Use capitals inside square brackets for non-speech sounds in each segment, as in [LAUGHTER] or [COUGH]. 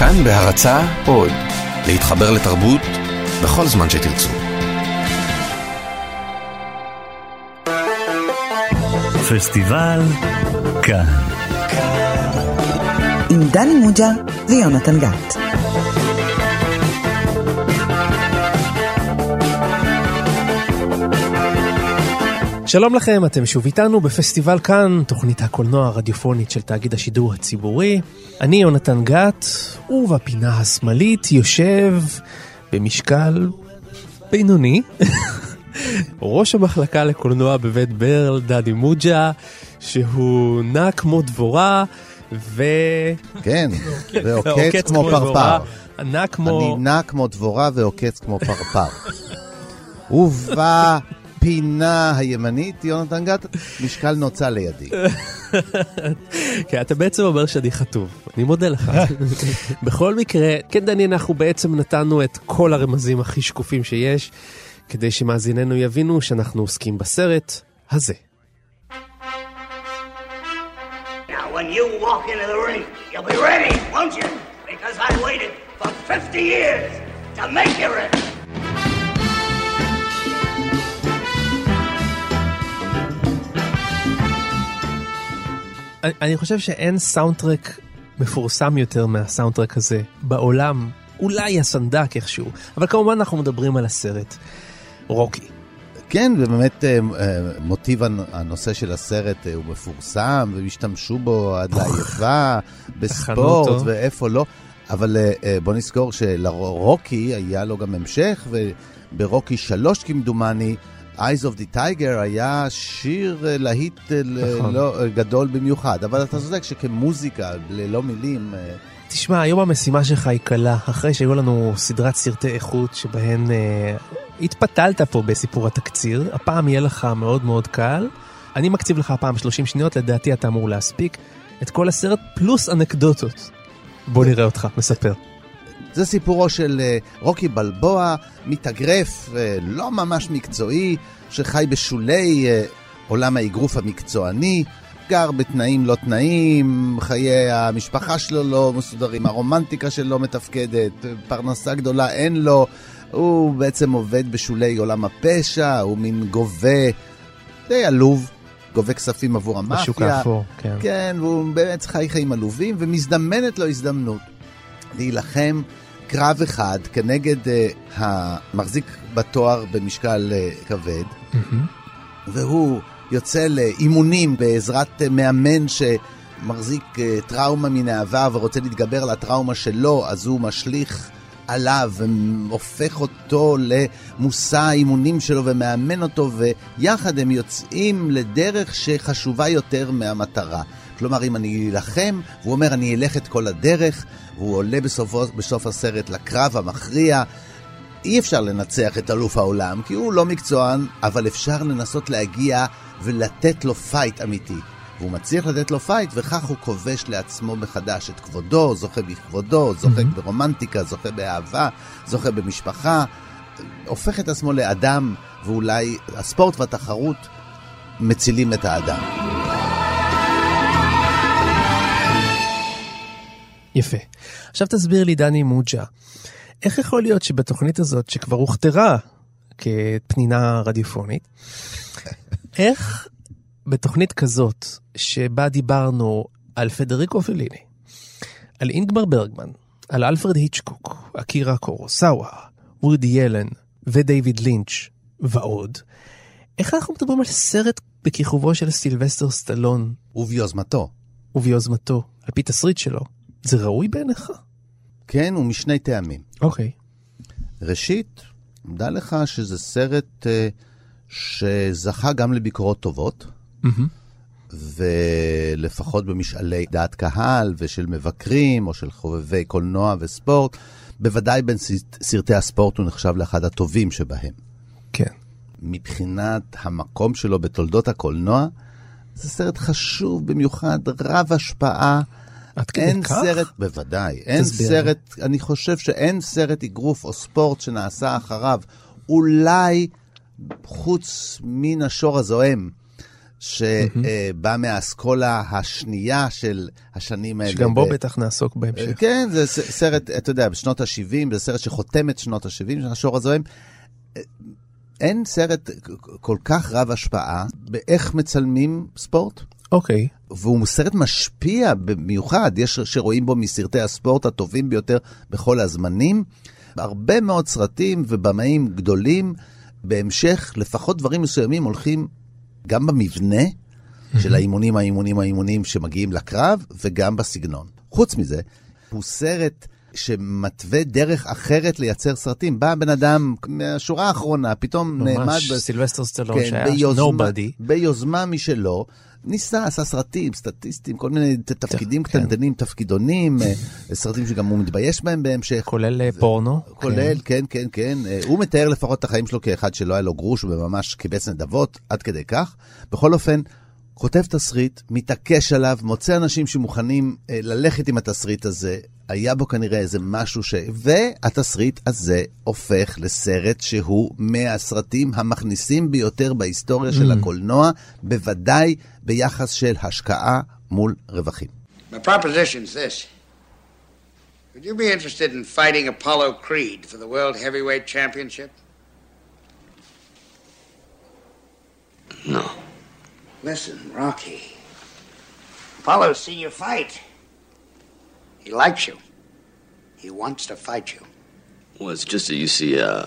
כאן בהרצה עוד, להתחבר לתרבות בכל זמן שתרצו. פסטיבל כאן. עם דני מוג'ה ויונתן גת. שלום לכם, אתם שוב איתנו בפסטיבל כאן, תוכנית הקולנוע הרדיופונית של תאגיד השידור הציבורי. אני יונתן גת, ובפינה השמאלית יושב במשקל בינוני, [LAUGHS] ראש המחלקה לקולנוע בבית ברל, דדי מוג'ה, שהוא נע כמו דבורה, ו... כן, [LAUGHS] ועוקץ כמו פרפר. נע כמו... אני נע כמו דבורה ועוקץ כמו פרפר. [LAUGHS] ובא... פינה הימנית, יונתן גת, משקל נוצה לידי. כן, אתה בעצם אומר שאני חטוב, אני מודה לך. [LAUGHS] בכל מקרה, כן דני, אנחנו בעצם נתנו את כל הרמזים הכי שקופים שיש, כדי שמאזיננו יבינו שאנחנו עוסקים בסרט הזה. Now, when you walk into the ring, you'll be ready, won't you? Because I waited for 50 years to make you ready. אני, חושב שאין סאונדטרק מפורסם יותר מהסאונדטרק הזה בעולם, אולי הסנדק איכשהו, אבל כמובן אנחנו מדברים על הסרט רוקי. כן, ובאמת אה, מוטיב הנושא של הסרט אה, הוא מפורסם, והשתמשו בו עד לעייפה, בספורט ואיפה לא. אבל אה, בוא נזכור שלרוקי היה לו גם המשך, וברוקי 3 כמדומני, Eyes of the Tiger היה שיר להיט נכון. לא, גדול במיוחד, אבל אתה צודק שכמוזיקה, ללא מילים... תשמע, היום המשימה שלך היא קלה, אחרי שהיו לנו סדרת סרטי איכות שבהן אה, התפתלת פה בסיפור התקציר, הפעם יהיה לך מאוד מאוד קל. אני מקציב לך הפעם 30 שניות, לדעתי אתה אמור להספיק את כל הסרט פלוס אנקדוטות. בוא נראה אותך, מספר. זה סיפורו של רוקי בלבוע, מתאגרף לא ממש מקצועי, שחי בשולי עולם האגרוף המקצועני, גר בתנאים לא תנאים, חיי המשפחה שלו לא מסודרים, הרומנטיקה שלו מתפקדת, פרנסה גדולה אין לו, הוא בעצם עובד בשולי עולם הפשע, הוא מין גובה די עלוב. גובה כספים עבור המאפיה. בשוק האפור, כן. כן, והוא באמת חי חיים עלובים, ומזדמנת לו הזדמנות להילחם קרב אחד כנגד uh, המחזיק בתואר במשקל uh, כבד, mm-hmm. והוא יוצא לאימונים בעזרת uh, מאמן שמחזיק uh, טראומה מן העבר ורוצה להתגבר על הטראומה שלו, אז הוא משליך עליו והופך אותו למושא האימונים שלו ומאמן אותו, ויחד הם יוצאים לדרך שחשובה יותר מהמטרה. כלומר, אם אני אלחם, והוא אומר, אני אלך את כל הדרך, והוא עולה בסופו, בסוף הסרט לקרב המכריע. אי אפשר לנצח את אלוף העולם, כי הוא לא מקצוען, אבל אפשר לנסות להגיע ולתת לו פייט אמיתי. והוא מצליח לתת לו פייט, וכך הוא כובש לעצמו מחדש את כבודו, זוכה בכבודו, זוכה mm-hmm. ברומנטיקה, זוכה באהבה, זוכה במשפחה, הופך את עצמו לאדם, ואולי הספורט והתחרות מצילים את האדם. יפה. עכשיו תסביר לי, דני מוג'ה, איך יכול להיות שבתוכנית הזאת, שכבר הוכתרה כפנינה רדיופונית, איך בתוכנית כזאת, שבה דיברנו על פדריקו פליני, על אינגמר ברגמן, על אלפרד היצ'קוק, אקירה קורוסאווה, וודי ילן ודייוויד לינץ' ועוד, איך אנחנו מדברים על סרט בכיכובו של סילבסטר סטלון? וביוזמתו. וביוזמתו, על פי תסריט שלו. זה ראוי בעיניך? כן, ומשני טעמים. אוקיי. ראשית, דע לך שזה סרט uh, שזכה גם לביקורות טובות, mm-hmm. ולפחות במשאלי דעת קהל ושל מבקרים, או של חובבי קולנוע וספורט, בוודאי בין סרטי הספורט הוא נחשב לאחד הטובים שבהם. כן. מבחינת המקום שלו בתולדות הקולנוע, זה סרט חשוב במיוחד, רב השפעה. עד כדי אין כך? סרט, בוודאי, אין תסביר. סרט, אני חושב שאין סרט אגרוף או ספורט שנעשה אחריו, אולי חוץ מן השור הזועם, שבא מהאסכולה השנייה של השנים האלה. שגם בו בטח נעסוק בהמשך. כן, זה סרט, אתה יודע, בשנות ה-70, זה סרט שחותם את שנות ה-70 של השור הזוהם. אין סרט כל כך רב השפעה באיך מצלמים ספורט. אוקיי. והוא סרט משפיע במיוחד, יש שרואים בו מסרטי הספורט הטובים ביותר בכל הזמנים. הרבה מאוד סרטים ובמאים גדולים, בהמשך, לפחות דברים מסוימים הולכים גם במבנה של האימונים, האימונים, האימונים שמגיעים לקרב, וגם בסגנון. חוץ מזה, הוא סרט שמתווה דרך אחרת לייצר סרטים. בא בן אדם מהשורה האחרונה, פתאום נעמד... ממש סילבסטר סטלון כן, שהיה ביוזמה, nobody. ביוזמה משלו, ניסה, עשה סרטים, סטטיסטים, כל מיני תפקידים כן. קטנטנים, תפקידונים, אה, סרטים שגם הוא מתבייש בהם בהמשך. כולל אה, פורנו. כולל, כן, כן, כן. אה, הוא מתאר לפחות את החיים שלו כאחד שלא היה לו גרוש וממש קיבץ נדבות, עד כדי כך. בכל אופן, כותב תסריט, מתעקש עליו, מוצא אנשים שמוכנים אה, ללכת עם התסריט הזה. היה בו כנראה איזה משהו ש... והתסריט הזה הופך לסרט שהוא מהסרטים המכניסים ביותר בהיסטוריה של הקולנוע, בוודאי ביחס של השקעה מול רווחים. My proposition's this. Would you be interested in fighting Apollo Creed for the World Heavyweight Championship? No. Listen, Rocky. Apollo's seen you fight. He likes you. He wants to fight you. Well, it's just that you see, uh,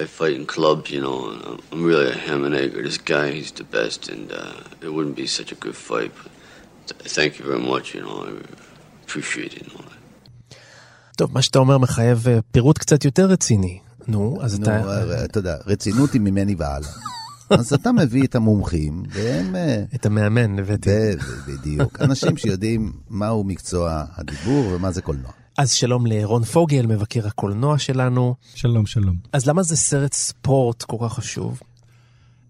I fight in clubs, you know, and I'm- really a ham and egg. This guy, he's the best, and uh, it wouldn't be such a good fight. But th- thank you very much, you know, I appreciate it. And all that. טוב, מה שאתה אומר מחייב אה, פירוט קצת יותר רציני. נו, אז נו, אתה... אה, אתה יודע, רצינות היא ממני והלאה. אז אתה מביא את המומחים, והם... אה, את המאמן הבאתי. בדיוק. אנשים שיודעים מהו מקצוע הדיבור ומה זה קולנוע. אז שלום לרון פוגל, מבקר הקולנוע שלנו. שלום, שלום. אז למה זה סרט ספורט כל כך חשוב?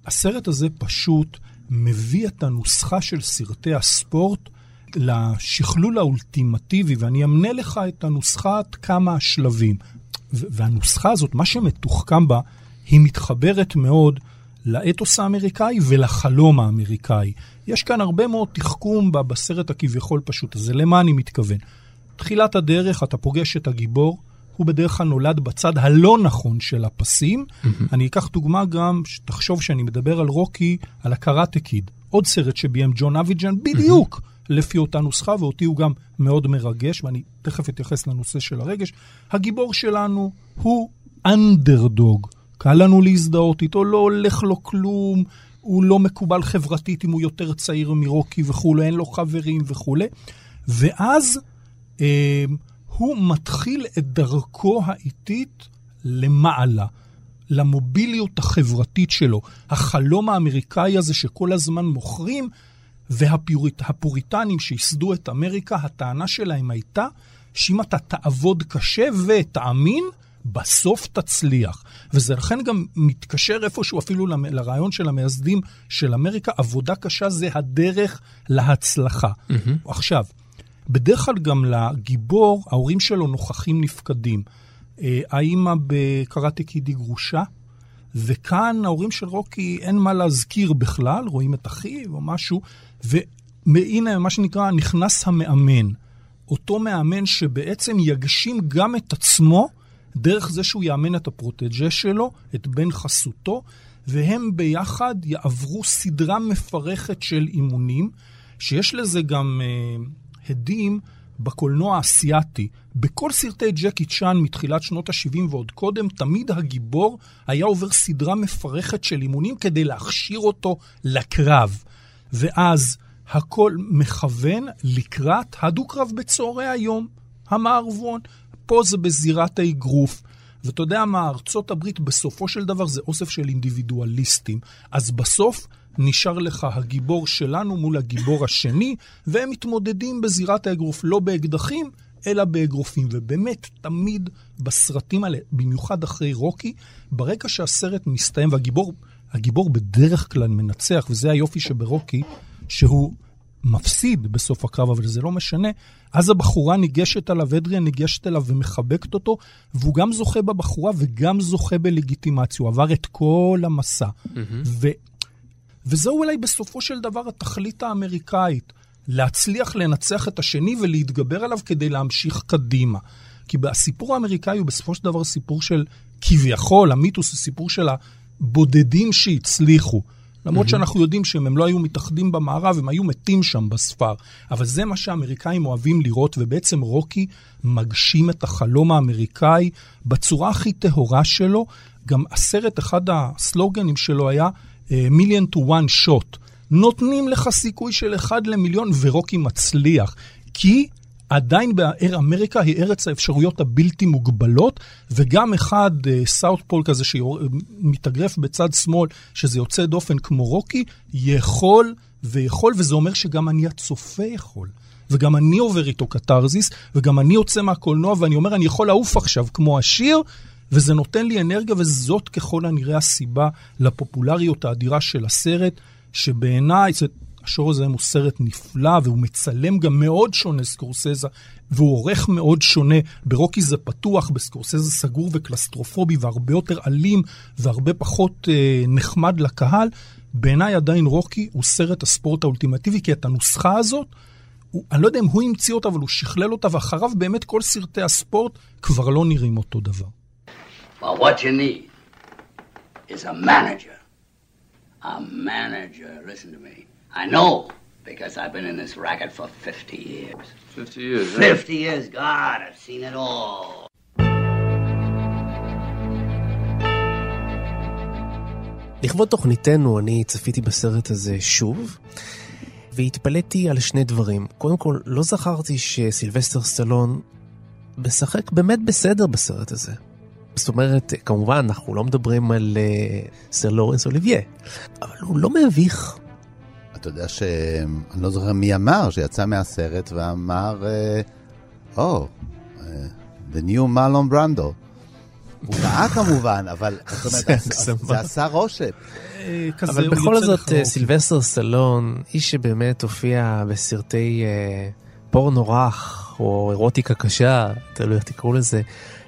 הסרט הזה פשוט מביא את הנוסחה של סרטי הספורט לשכלול האולטימטיבי, ואני אמנה לך את הנוסחת כמה שלבים. והנוסחה הזאת, מה שמתוחכם בה, היא מתחברת מאוד לאתוס האמריקאי ולחלום האמריקאי. יש כאן הרבה מאוד תחכום בסרט הכביכול פשוט הזה. למה אני מתכוון? תחילת הדרך, אתה פוגש את הגיבור, הוא בדרך כלל נולד בצד הלא נכון של הפסים. אני אקח דוגמה גם, תחשוב שאני מדבר על רוקי, על הקראטה קיד. עוד סרט שביים ג'ון אביג'ן, בדיוק לפי אותה נוסחה, ואותי הוא גם מאוד מרגש, ואני תכף אתייחס לנושא של הרגש. הגיבור שלנו הוא אנדרדוג. קל לנו להזדהות איתו, לא הולך לו כלום, הוא לא מקובל חברתית אם הוא יותר צעיר מרוקי וכולי, אין לו חברים וכולי. ואז אה, הוא מתחיל את דרכו האיטית למעלה, למוביליות החברתית שלו. החלום האמריקאי הזה שכל הזמן מוכרים, והפוריטנים שייסדו את אמריקה, הטענה שלהם הייתה שאם אתה תעבוד קשה ותאמין, בסוף תצליח. וזה לכן גם מתקשר איפשהו אפילו לרעיון של המייסדים של אמריקה, עבודה קשה זה הדרך להצלחה. Mm-hmm. עכשיו, בדרך כלל גם לגיבור, ההורים שלו נוכחים נפקדים. אה, האימא בקראטה קיד היא גרושה, וכאן ההורים של רוקי אין מה להזכיר בכלל, רואים את אחיו או משהו, והנה מה שנקרא נכנס המאמן. אותו מאמן שבעצם יגשים גם את עצמו דרך זה שהוא יאמן את הפרוטג'ה שלו, את בן חסותו, והם ביחד יעברו סדרה מפרכת של אימונים, שיש לזה גם אה, הדים בקולנוע האסייתי. בכל סרטי ג'קי צ'אן מתחילת שנות ה-70 ועוד קודם, תמיד הגיבור היה עובר סדרה מפרכת של אימונים כדי להכשיר אותו לקרב. ואז הכל מכוון לקראת הדו-קרב בצהרי היום, המערבון. פה זה בזירת האגרוף. ואתה יודע מה, ארצות הברית בסופו של דבר זה אוסף של אינדיבידואליסטים. אז בסוף נשאר לך הגיבור שלנו מול הגיבור השני, והם מתמודדים בזירת האגרוף, לא באקדחים, אלא באגרופים. ובאמת, תמיד בסרטים האלה, במיוחד אחרי רוקי, ברגע שהסרט מסתיים והגיבור, הגיבור בדרך כלל מנצח, וזה היופי שברוקי, שהוא מפסיד בסוף הקרב, אבל זה לא משנה, אז הבחורה ניגשת אליו, אדריאן ניגשת אליו ומחבקת אותו, והוא גם זוכה בבחורה וגם זוכה בלגיטימציה. הוא עבר את כל המסע. ו... וזו אולי בסופו של דבר התכלית האמריקאית, להצליח לנצח את השני ולהתגבר עליו כדי להמשיך קדימה. כי הסיפור האמריקאי הוא בסופו של דבר סיפור של כביכול, המיתוס הוא סיפור של הבודדים שהצליחו. למרות mm-hmm. שאנחנו יודעים שאם הם לא היו מתאחדים במערב, הם היו מתים שם בספר. אבל זה מה שהאמריקאים אוהבים לראות, ובעצם רוקי מגשים את החלום האמריקאי בצורה הכי טהורה שלו. גם הסרט, אחד הסלוגנים שלו היה אה, Million to one shot. נותנים לך סיכוי של אחד למיליון, ורוקי מצליח. כי עדיין אמריקה היא ארץ האפשרויות הבלתי מוגבלות, וגם אחד, southpaw uh, כזה שמתאגרף בצד שמאל, שזה יוצא דופן כמו רוקי, יכול ויכול, וזה אומר שגם אני הצופה יכול. וגם אני עובר איתו קתרזיס, וגם אני יוצא מהקולנוע ואני אומר, אני יכול לעוף עכשיו כמו השיר, וזה נותן לי אנרגיה, וזאת ככל הנראה הסיבה לפופולריות האדירה של הסרט, שבעיניי, השור הזה הוא סרט נפלא, והוא מצלם גם מאוד שונה, סקורסזה, והוא עורך מאוד שונה. ברוקי זה פתוח, בסקורסזה סגור וקלסטרופובי, והרבה יותר אלים, והרבה פחות אה, נחמד לקהל. בעיניי עדיין רוקי הוא סרט הספורט האולטימטיבי, כי את הנוסחה הזאת, הוא, אני לא יודע אם הוא המציא אותה, אבל הוא שכלל אותה, ואחריו באמת כל סרטי הספורט כבר לא נראים אותו דבר. Well, what you need is a manager. A manager, listen to me. I know, because I've been in this racket for 50 years. 50 years, 50 years, God, I've seen it all. לכבוד תוכניתנו, אני צפיתי בסרט הזה שוב, והתפלאתי על שני דברים. קודם כל, לא זכרתי שסילבסטר סטלון משחק באמת בסדר בסרט הזה. זאת אומרת, כמובן, אנחנו לא מדברים על uh, סר לורנס אוליביה, אבל הוא לא מביך. אתה יודע שאני לא זוכר מי אמר, שיצא מהסרט ואמר, או, uh, oh, uh, The New Marlon Brando. הוא טעה כמובן, אבל [LAUGHS] זה עשה רושם. אבל בכל זאת, סילבסטר סלון, איש שבאמת הופיע בסרטי פורנו רך, או אירוטיקה קשה, תלוי איך תקראו לזה,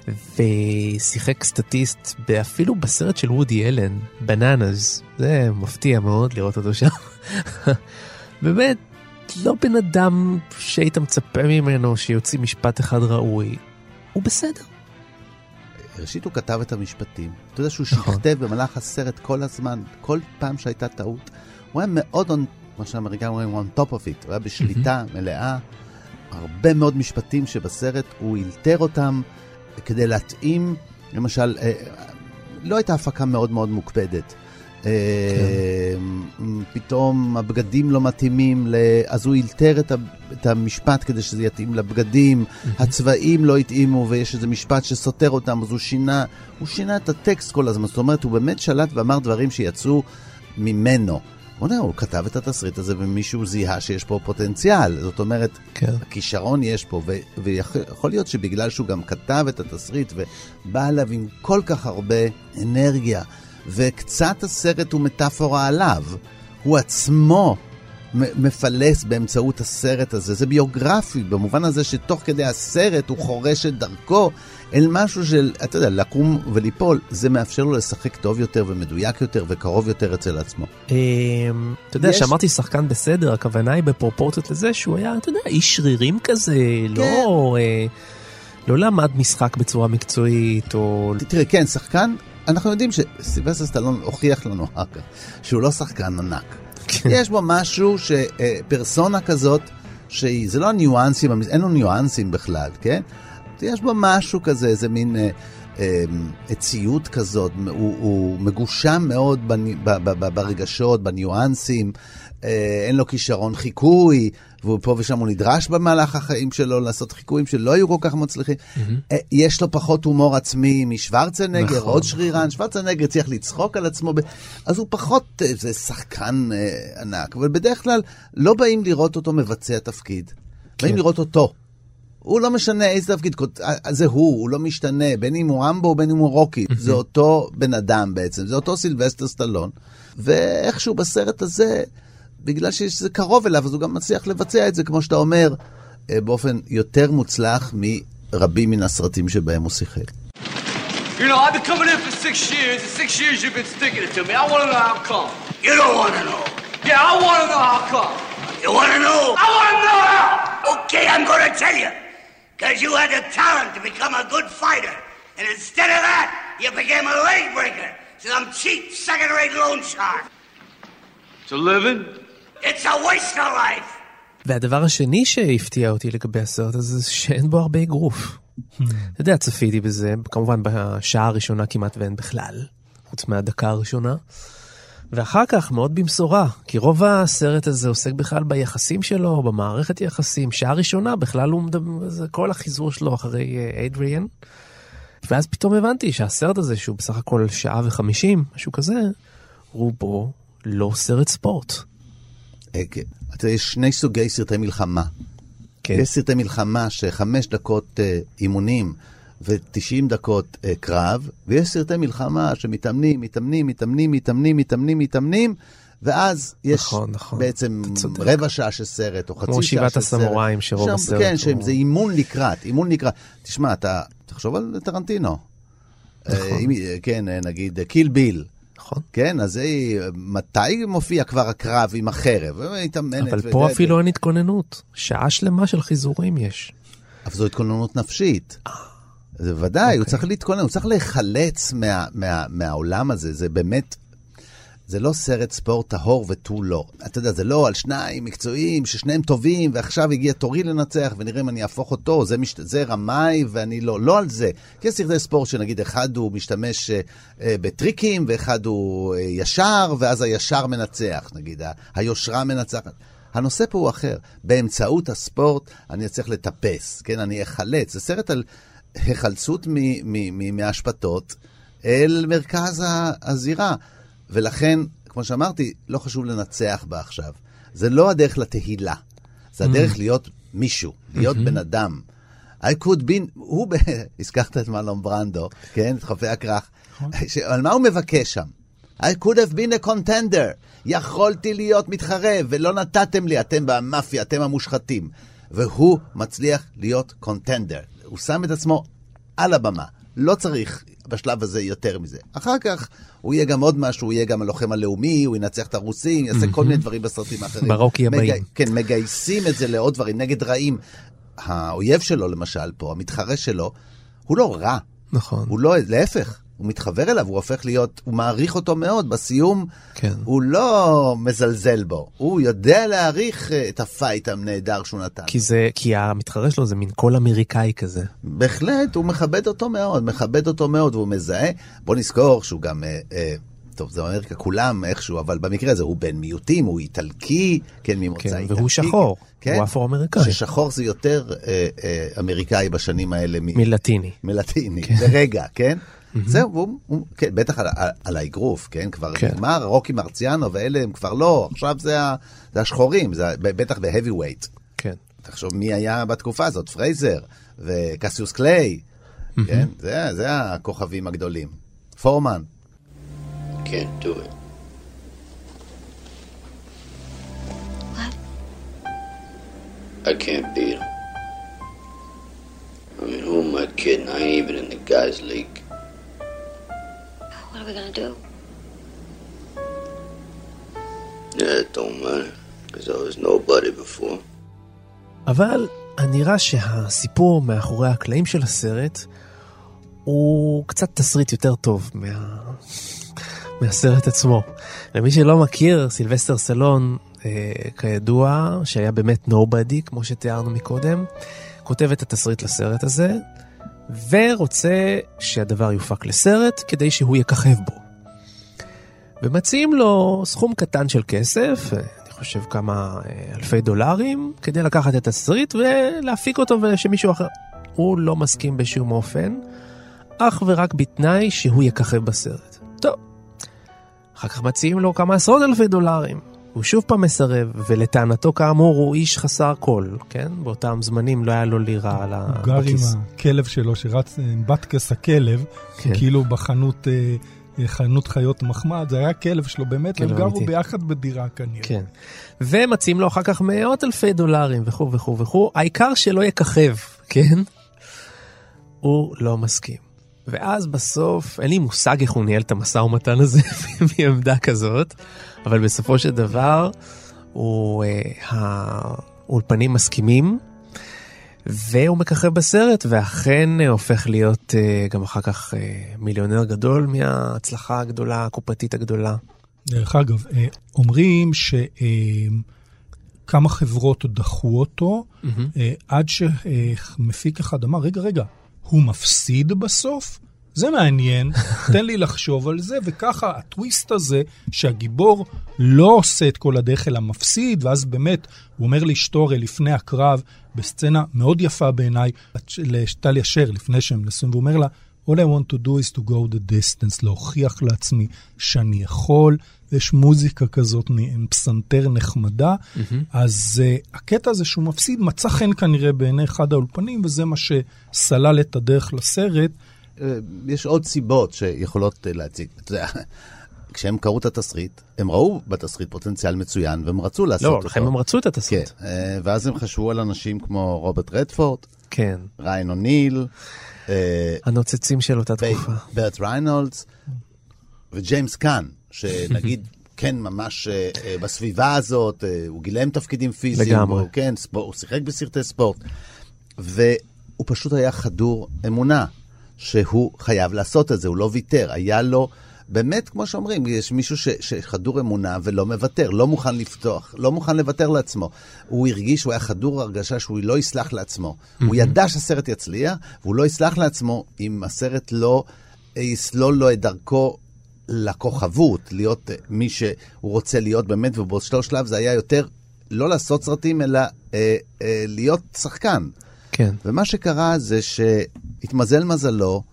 ושיחק סטטיסט אפילו בסרט של וודי אלן, בננז, זה מפתיע מאוד לראות אותו שם. [LAUGHS] באמת, לא בן אדם שהיית מצפה ממנו שיוציא משפט אחד ראוי, הוא בסדר. ראשית הוא כתב את המשפטים. אתה יודע שהוא נכון. שכתב במהלך הסרט כל הזמן, כל פעם שהייתה טעות. הוא היה מאוד, on, מה שהאמריקאים אומרים, on top of it, הוא היה בשליטה מלאה. הרבה מאוד משפטים שבסרט הוא אילתר אותם כדי להתאים, למשל, אה, לא הייתה הפקה מאוד מאוד מוקפדת. כן. פתאום הבגדים לא מתאימים, אז הוא אילתר את המשפט כדי שזה יתאים לבגדים, הצבעים לא התאימו ויש איזה משפט שסותר אותם, אז הוא שינה, הוא שינה את הטקסט כל הזמן, זאת אומרת, הוא באמת שלט ואמר דברים שיצאו ממנו. יודע, הוא כתב את התסריט הזה ומישהו זיהה שיש פה פוטנציאל, זאת אומרת, כן. הכישרון יש פה, ו- ויכול להיות שבגלל שהוא גם כתב את התסריט ובא אליו עם כל כך הרבה אנרגיה, וקצת הסרט הוא מטאפורה עליו. הוא עצמו מפלס באמצעות הסרט הזה. זה ביוגרפי, במובן הזה שתוך כדי הסרט הוא חורש את דרכו אל משהו של, אתה יודע, לקום וליפול, זה מאפשר לו לשחק טוב יותר ומדויק יותר וקרוב יותר אצל עצמו. אמ, אתה יודע, שאמרתי שחקן בסדר, הכוונה היא בפרופורציות לזה שהוא היה, אתה יודע, איש שרירים כזה, לא... כן. אה, לא למד משחק בצורה מקצועית, או... תראה, כן, שחקן אנחנו יודעים שסילבסטר סטלון הוכיח לנו אחר כך שהוא לא שחקן ענק. כן. יש בו משהו, שפרסונה כזאת, שזה לא הניואנסים, אין לו ניואנסים בכלל, כן? יש בו משהו כזה, איזה מין אה, אה, ציות כזאת, הוא, הוא מגושם מאוד ברגשות, בניואנסים, אה, אין לו כישרון חיקוי, ופה ושם הוא נדרש במהלך החיים שלו לעשות חיקויים שלא היו כל כך מצליחים. Mm-hmm. יש לו פחות הומור עצמי משוורצנגר, נכון, עוד שרירן, נכון. שוורצנגר צריך לצחוק על עצמו, אז הוא פחות איזה אה, שחקן אה, ענק, אבל בדרך כלל לא באים לראות אותו מבצע תפקיד, כן. באים לראות אותו. הוא לא משנה איזה תפקיד, זה הוא, הוא לא משתנה, בין אם הוא אמבו ובין אם הוא רוקי, זה אותו בן אדם בעצם, זה אותו סילבסטר סטלון, ואיכשהו בסרט הזה... בגלל שזה קרוב אליו, אז הוא גם מצליח לבצע את זה, כמו שאתה אומר, אה, באופן יותר מוצלח מרבים מן הסרטים שבהם הוא שיחק. You know, I've been coming in for six years, and six years you've been sticking it to me. I want to know how come. You don't want to know. Yeah, I want to know how come. You want to know? I want to know how. Okay, I'm going to tell you. Because you had the talent to become a good fighter. And instead of that, you became a leg breaker. Some cheap, second-rate loan shark. It's a living? It's a waste of life. והדבר השני שהפתיע אותי לגבי הסרט הזה, זה שאין בו הרבה אגרוף. אתה יודע, צפיתי בזה, כמובן בשעה הראשונה כמעט ואין בכלל, חוץ מהדקה הראשונה. ואחר כך מאוד במשורה, כי רוב הסרט הזה עוסק בכלל ביחסים שלו, במערכת יחסים. שעה ראשונה בכלל הוא מדבר, זה כל החיזור שלו אחרי אה, אדריאן. ואז פתאום הבנתי שהסרט הזה, שהוא בסך הכל שעה וחמישים, משהו כזה, רובו לא סרט ספורט. אה, כן. אתה יודע, יש שני סוגי סרטי מלחמה. כן. יש סרטי מלחמה שחמש דקות אה, אימונים ו-90 דקות אה, קרב, ויש סרטי מלחמה שמתאמנים, מתאמנים, מתאמנים, מתאמנים, מתאמנים, מתאמנים, ואז יש נכון, נכון. בעצם. רבע שעה של סרט, או חצי כמו שעה של שבעת סרט. הסמוראים, שרוב שם- הסרט כן, הוא- זה אימון לקראת, אימון לקראת. תשמע, אתה תחשוב על טרנטינו. נכון. אה, אם- אה, כן, אה, נגיד אה, קיל ביל. נכון. כן, אז זה, מתי מופיע כבר הקרב עם החרב? היא אבל פה אפילו אין התכוננות. שעה שלמה של חיזורים יש. אבל זו התכוננות נפשית. זה ודאי, הוא צריך להתכונן, הוא צריך להיחלץ מה, מה, מהעולם הזה, זה באמת, זה לא סרט ספורט טהור ותו לא. אתה יודע, זה לא על שניים מקצועיים ששניהם טובים, ועכשיו הגיע תורי לנצח, ונראה אם אני אהפוך אותו, זה, מש... זה רמאי ואני לא, לא על זה. כי יש סרטי ספורט שנגיד אחד הוא משתמש אה, אה, בטריקים, ואחד הוא אה, ישר, ואז הישר מנצח, נגיד, ה- היושרה מנצחת. הנושא פה הוא אחר. באמצעות הספורט אני אצליח לטפס, כן? אני אחלץ. זה סרט על היחלצות מ- מ- מ- מהאשפתות אל מרכז הזירה. ולכן, כמו שאמרתי, לא חשוב לנצח בה עכשיו. זה לא הדרך לתהילה, זה הדרך להיות מישהו, להיות בן אדם. I could be, הוא, [LAUGHS] הזכרת את מלון ברנדו, כן? את חופי הכרך. [LAUGHS] ש- על מה הוא מבקש שם? I could have been a contender. יכולתי להיות מתחרה, ולא נתתם לי, אתם במאפיה, אתם המושחתים. והוא מצליח להיות קונטנדר. הוא שם את עצמו על הבמה. לא צריך בשלב הזה יותר מזה. אחר כך הוא יהיה גם עוד משהו, הוא יהיה גם הלוחם הלאומי, הוא ינצח את הרוסים, יעשה כל מיני דברים בסרטים האחרים. ברוקי הבאים. מג- כן, מגייסים את זה לעוד דברים, נגד רעים. האויב שלו, למשל, פה, המתחרה שלו, הוא לא רע. נכון. הוא לא, להפך, הוא מתחבר אליו, הוא הופך להיות, הוא מעריך אותו מאוד. בסיום, כן. הוא לא מזלזל בו. הוא יודע להעריך אה, את הפייט הנהדר שהוא נתן. כי זה, כי המתחרה שלו זה מין קול אמריקאי כזה. בהחלט, הוא מכבד אותו מאוד, מכבד אותו מאוד, והוא מזהה. בוא נזכור שהוא גם, אה, אה, טוב, זה אמריקה כולם איכשהו, אבל במקרה הזה הוא בן מיעוטים, הוא איטלקי, כן, ממוצא כן, איטלקי. והוא שחור, כן? הוא אפרו-אמריקאי. ששחור זה יותר אה, אה, אמריקאי בשנים האלה מ- מלטיני. מלטיני, לרגע, כן? זהו, והוא, הוא, כן, בטח על, על, על האגרוף, כן? כבר כן. נגמר, רוקי מרציאנו ואלה הם כבר לא, עכשיו זה, ה, זה השחורים, זה בטח ב heavyweight. כן. תחשוב מי היה בתקופה הזאת, פרייז'ר וקסיוס קליי, כן? זה, זה הכוכבים הגדולים. פורמן. Can't do it. What? I can't beat him. I mean, who am I kidding? I ain't even in the guys' league. Are we gonna do? Yeah, it don't matter. Cause I was nobody before. אבל נראה שהסיפור מאחורי הקלעים של הסרט הוא קצת תסריט יותר טוב מה... מהסרט עצמו. למי שלא מכיר, סילבסטר סלון, אה, כידוע, שהיה באמת נובדי, כמו שתיארנו מקודם, כותב את התסריט לסרט הזה, ורוצה שהדבר יופק לסרט כדי שהוא יככב בו. ומציעים לו סכום קטן של כסף, אני חושב כמה אה, אלפי דולרים, כדי לקחת את התסריט ולהפיק אותו ושמישהו אחר. הוא לא מסכים בשום אופן, אך ורק בתנאי שהוא יככב בסרט. טוב. אחר כך מציעים לו כמה עשרות אלפי דולרים. הוא שוב פעם מסרב, ולטענתו כאמור הוא איש חסר כל, כן? באותם זמנים לא היה לו לירה על ה... הוא גר עם. הכלב שלו שרץ עם בטקס הכלב, כן. כאילו בחנות אה, אה, חנות חיות מחמד, זה היה הכלב שלו באמת, כלב הם גרו. ביחד בדירה כנראה. כן. ומציעים לו אחר כך מאות אלפי דולרים וכו' וכו' וכו', העיקר שלא יככב, כן? הוא לא מסכים. ואז בסוף, אין לי מושג איך הוא ניהל את המשא ומתן הזה [LAUGHS] מעמדה כזאת, אבל בסופו של דבר, הוא, אה, האולפנים מסכימים, והוא מככב בסרט, ואכן אה, הופך להיות אה, גם אחר כך מיליונר גדול מההצלחה הגדולה, הקופתית הגדולה. דרך אגב, אומרים שכמה חברות דחו אותו, אה, עד שמפיק אחד אמר, רגע, רגע, הוא מפסיד בסוף? זה מעניין, תן לי לחשוב על זה, וככה הטוויסט הזה, שהגיבור לא עושה את כל הדרך אלא מפסיד, ואז באמת, הוא אומר לאשתו הרי לפני הקרב, בסצנה מאוד יפה בעיניי, לטליה שר, לפני שהם נסים, והוא אומר לה, All I want to do is to go the distance, להוכיח לעצמי שאני יכול, ויש מוזיקה כזאת עם פסנתר נחמדה, mm-hmm. אז uh, הקטע הזה שהוא מפסיד מצא חן כנראה בעיני אחד האולפנים, וזה מה שסלל את הדרך לסרט. אה, יש עוד סיבות שיכולות אה, להציג. אתה יודע, כשהם קראו את התסריט, הם ראו בתסריט פוטנציאל מצוין, והם רצו לעשות לא, אותו. לכן הם רצו את התסריט. כן, אה, ואז הם חשבו על אנשים כמו רוברט רדפורד, כן. ריאן אוניל, הנוצצים של אותה תקופה. ברט ריינולדס וג'יימס קאן, שנגיד... [LAUGHS] כן, ממש uh, בסביבה הזאת, uh, הוא גילם תפקידים פיזיים. לגמרי. הוא, כן, ספור, הוא שיחק בסרטי ספורט. והוא פשוט היה חדור אמונה. שהוא חייב לעשות את זה, הוא לא ויתר. היה לו, באמת, כמו שאומרים, יש מישהו ש, שחדור אמונה ולא מוותר, לא מוכן לפתוח, לא מוכן לוותר לעצמו. הוא הרגיש, הוא היה חדור הרגשה שהוא לא יסלח לעצמו. Mm-hmm. הוא ידע שהסרט יצליח, והוא לא יסלח לעצמו אם הסרט לא יסלול לו את דרכו לכוכבות, להיות מי שהוא רוצה להיות באמת, ובאותו שלב זה היה יותר לא לעשות סרטים, אלא אה, אה, להיות שחקן. כן. ומה שקרה זה שהתמזל מזלו,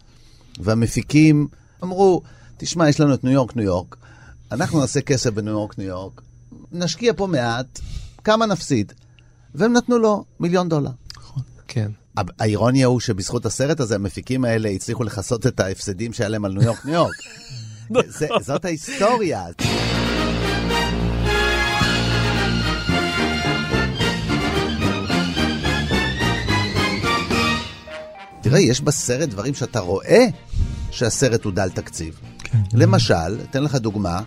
והמפיקים אמרו, תשמע, יש לנו את ניו יורק, ניו יורק, אנחנו נעשה כסף בניו יורק, ניו יורק, נשקיע פה מעט, כמה נפסיד? והם נתנו לו מיליון דולר. כן. האירוניה הוא שבזכות הסרט הזה, המפיקים האלה הצליחו לכסות את ההפסדים שהיה להם על ניו יורק, ניו יורק. [LAUGHS] זה, זאת ההיסטוריה. תראה, יש בסרט דברים שאתה רואה שהסרט הוא דל תקציב. כן. למשל, אתן לך דוגמה,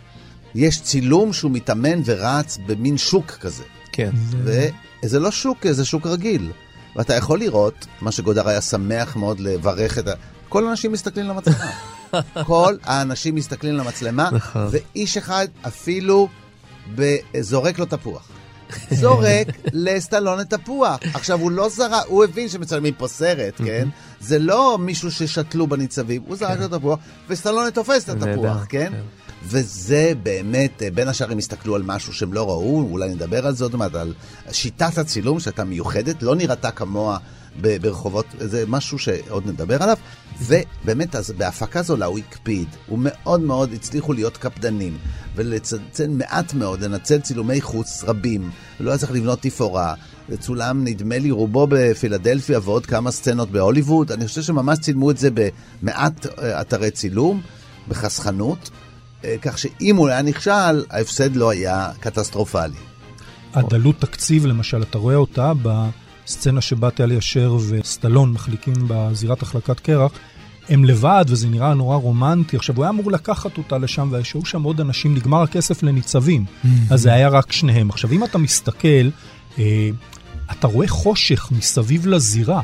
יש צילום שהוא מתאמן ורץ במין שוק כזה. כן. וזה לא שוק, זה שוק רגיל. ואתה יכול לראות, מה שגודר היה שמח מאוד לברך את ה... כל האנשים מסתכלים למצלמה. [LAUGHS] כל האנשים מסתכלים למצלמה, נכון. ואיש אחד אפילו. זורק לו תפוח. זורק לסטלונה תפוח. עכשיו, הוא לא זרק, הוא הבין שמצלמים פה סרט, כן? זה לא מישהו ששתלו בניצבים, הוא זרק לו תפוח, וסטלונה תופס את התפוח, כן? כן. וזה באמת, אה, בין השאר הם הסתכלו על משהו שהם לא ראו, אולי נדבר על זה עוד מעט, על שיטת הצילום שהייתה מיוחדת, לא נראתה כמוה ברחובות, זה משהו שעוד נדבר עליו. ובאמת, אז בהפקה זולה הוא הקפיד, הוא מאוד מאוד הצליחו להיות קפדנים, ולצלצל מעט מאוד, לנצל צילומי חוץ רבים, לא היה צריך לבנות תפאורה. זה צולם, נדמה לי, רובו בפילדלפיה ועוד כמה סצנות בהוליווד. אני חושב שממש צילמו את זה במעט אה, אתרי צילום, בחסכנות. אה, כך שאם הוא היה נכשל, ההפסד לא היה קטסטרופלי. הדלות תקציב, למשל, אתה רואה אותה בסצנה שבה טלי אשר וסטלון מחליקים בזירת החלקת קרח, הם לבד, וזה נראה נורא רומנטי. עכשיו, הוא היה אמור לקחת אותה לשם, והיו שם עוד אנשים, נגמר הכסף לניצבים. אז זה היה רק שניהם. עכשיו, אם אתה מסתכל, אה, אתה רואה חושך מסביב לזירה.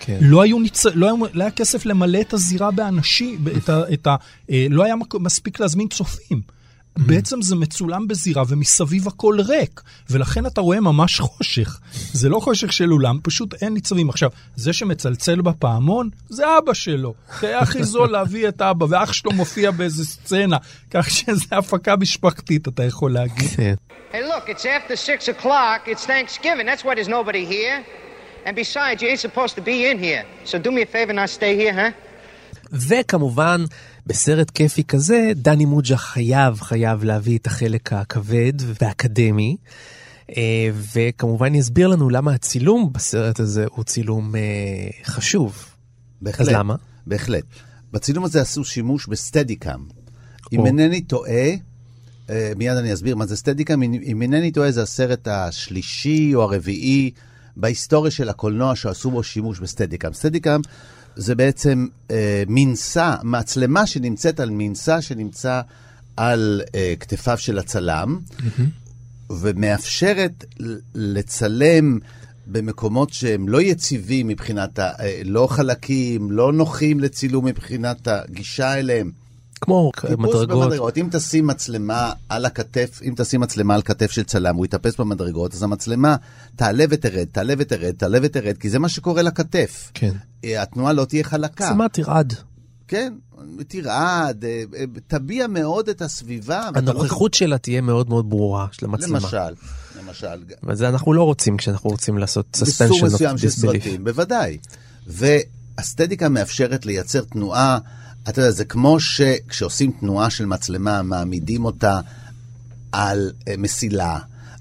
כן. לא, היו ניצ... לא, היה... לא היה כסף למלא את הזירה באנשים, את ה... את ה... אה, לא היה מספיק להזמין צופים. בעצם זה מצולם בזירה ומסביב הכל ריק, ולכן אתה רואה ממש חושך. זה לא חושך של אולם, פשוט אין ניצבים. עכשיו, זה שמצלצל בפעמון, זה אבא שלו. זה היה הכי זול להביא את אבא, ואח שלו מופיע באיזה סצנה, כך שזה הפקה משפחתית, אתה יכול להגיד. כן. Hey, look, it's after six o'clock. It's Thanksgiving. That's why there's nobody here. And besides, you ain't supposed to be in here. So do me a favor and not stay here, huh? וכמובן, בסרט כיפי כזה, דני מוג'ה חייב, חייב להביא את החלק הכבד והאקדמי. אה, וכמובן יסביר לנו למה הצילום בסרט הזה הוא צילום אה, חשוב. בהחלט. אז למה? בהחלט. בצילום הזה עשו שימוש בסטדיקאם. אם. אינני טועה, אה, מיד אני אסביר מה זה סטדיקאם, אם- אם אינני טועה זה הסרט השלישי או הרביעי בהיסטוריה של הקולנוע שעשו בו שימוש בסטדיקאם. סטדיקאם זה בעצם אה, מנסה, מצלמה שנמצאת על מנסה שנמצא על אה, כתפיו של הצלם, ומאפשרת ל- לצלם במקומות שהם לא יציבים מבחינת, ה, אה, לא חלקים, לא נוחים לצילום מבחינת הגישה אליהם. כמו מדרגות. במדרגות. אם תשים מצלמה על הכתף, אם תשים מצלמה על כתף של צלם, הוא יטפס במדרגות, אז המצלמה תעלה ותרד, תעלה ותרד, תעלה ותרד, כי זה מה שקורה לכתף. כן. אה, התנועה לא תהיה חלקה. מצלמה תרעד. כן, תרעד, אה, אה, תביע מאוד את הסביבה. לא הנוכחות שלה תהיה מאוד מאוד ברורה של המצלמה. למשל, למשל. וזה אנחנו לא רוצים כשאנחנו רוצים לעשות suspension of מסוים של. סרטים, בוודאי. ואסתטיקה מאפשרת לייצר תנועה, אתה יודע, זה כמו שכשעושים תנועה של מצלמה, מעמידים אותה על אה, מסילה,